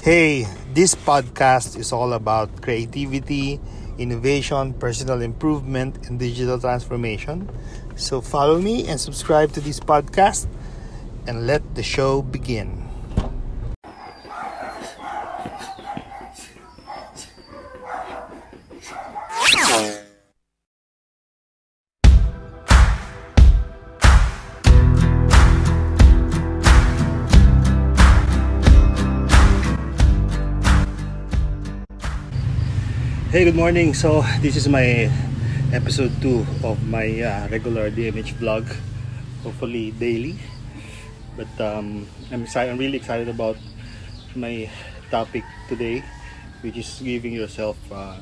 Hey, this podcast is all about creativity, innovation, personal improvement, and digital transformation. So follow me and subscribe to this podcast and let the show begin. Hey, good morning. So, this is my episode 2 of my uh, regular DMH vlog. Hopefully daily. But um, I'm excited, I'm really excited about my topic today, which is giving yourself uh,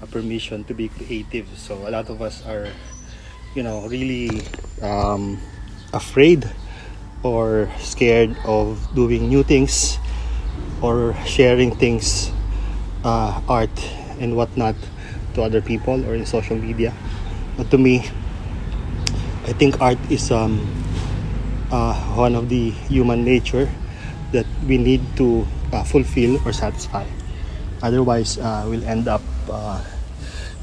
a permission to be creative. So, a lot of us are, you know, really um, afraid or scared of doing new things or sharing things, uh, art and whatnot to other people or in social media. But to me, I think art is um, uh, one of the human nature that we need to uh, fulfill or satisfy. Otherwise, uh, we'll end up, uh,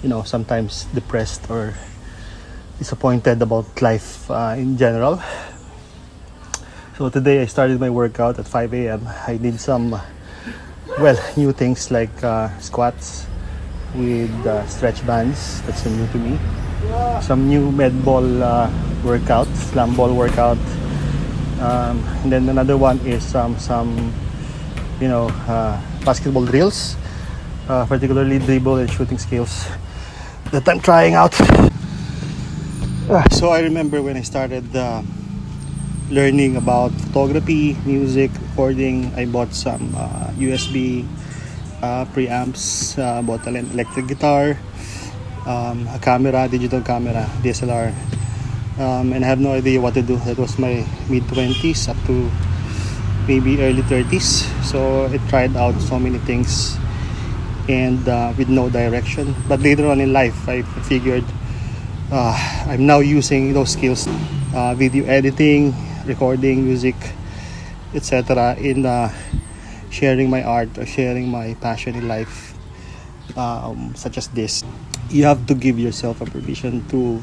you know, sometimes depressed or disappointed about life uh, in general. So today I started my workout at 5 a.m. I did some, well, new things like uh, squats, with uh, stretch bands. That's new to me. Some new med ball uh, workout, slam ball workout. Um, and then another one is some some you know uh, basketball drills, uh, particularly dribble and shooting skills that I'm trying out. Uh, so I remember when I started uh, learning about photography, music, recording. I bought some USB uh, preamps, uh, bought an electric guitar, um, a camera, digital camera, DSLR, um, and I have no idea what to do. That was my mid 20s up to maybe early 30s. So I tried out so many things and uh, with no direction. But later on in life, I figured uh, I'm now using those skills uh, video editing, recording music, etc. in uh, sharing my art or sharing my passion in life um, such as this. You have to give yourself a permission to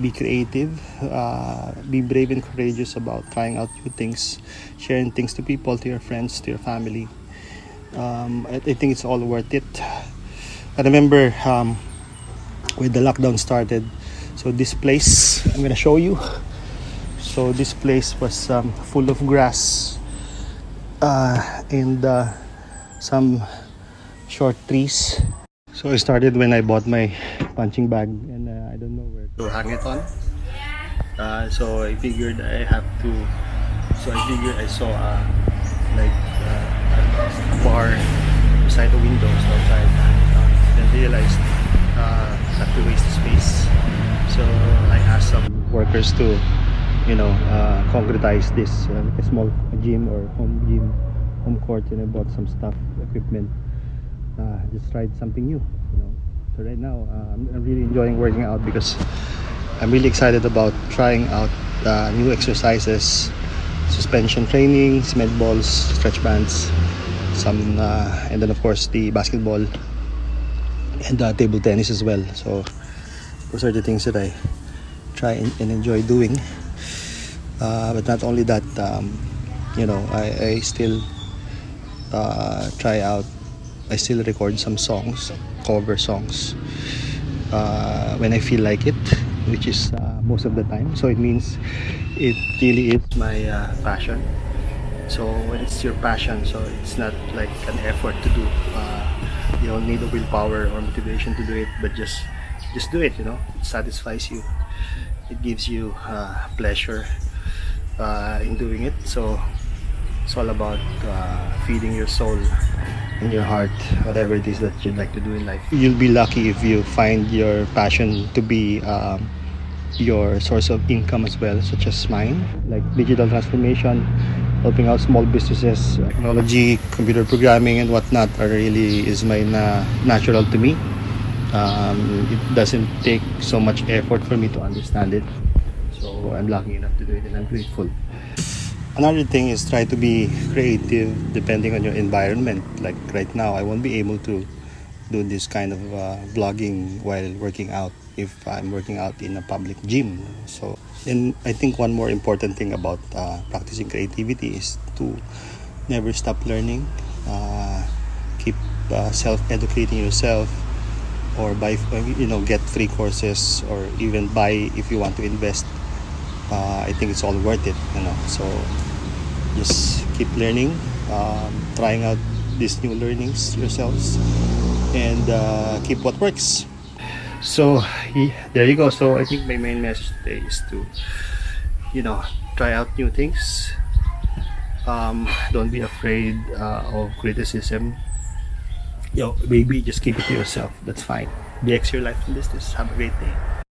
be creative uh, be brave and courageous about trying out new things sharing things to people to your friends to your family. Um, I, I, think it's all worth it. I remember um, when the lockdown started so this place i'm gonna show you. So this place was um, full of grass and uh, some short trees. So I started when I bought my punching bag and uh, I don't know where to hang it on. Uh, so I figured I have to. So I figured I saw a like uh, a bar beside the window, so I tried. Then realized uh, not to waste space. So I asked some workers to you know uh, concretize this uh, a small gym or home gym home court and I bought some stuff equipment uh, just tried something new you know. So right now uh, I'm, I'm, really enjoying working out because I'm really excited about trying out uh, new exercises suspension training med balls stretch bands some uh, and then of course the basketball and the table tennis as well. So those are the things that I try and, and enjoy doing uh, but not only that um, you know I, I still uh, try out I still record some songs cover songs uh, when I feel like it which is uh, most of the time. So it means it really is my uh, passion. So when it's your passion so it's not like an effort to do uh, you don't need a willpower or motivation to do it but just just do it you know. It satisfies you. It gives you pleasure uh, in doing it. So it's all about uh, feeding your soul and your heart whatever it is that you'd like to do in life. You'll be lucky if you find your passion to be um, your source of income as well such as mine like digital transformation helping out small businesses technology computer programming and whatnot are really is my na natural to me. Um, it doesn't take so much effort for me to understand it so I'm lucky enough to do it and I'm grateful. Another thing is try to be creative depending on your environment. Like right now i won't be able to do this kind of uh, vlogging while working out if i'm working out in a public gym. So and i think one more important thing about uh, practicing creativity is to never stop learning. Uh, keep uh, self-educating yourself or buy you know get free courses or even buy if you want to invest uh, I think it's all worth it you know. So just keep learning um, trying out these new learnings yourselves and uh, keep what works. So there you go. So I think my main message today is to you know try out new things. Um, don't be afraid uh, of criticism. Yo baby just keep it to yourself. That's fine. DX your life in business. Have a great day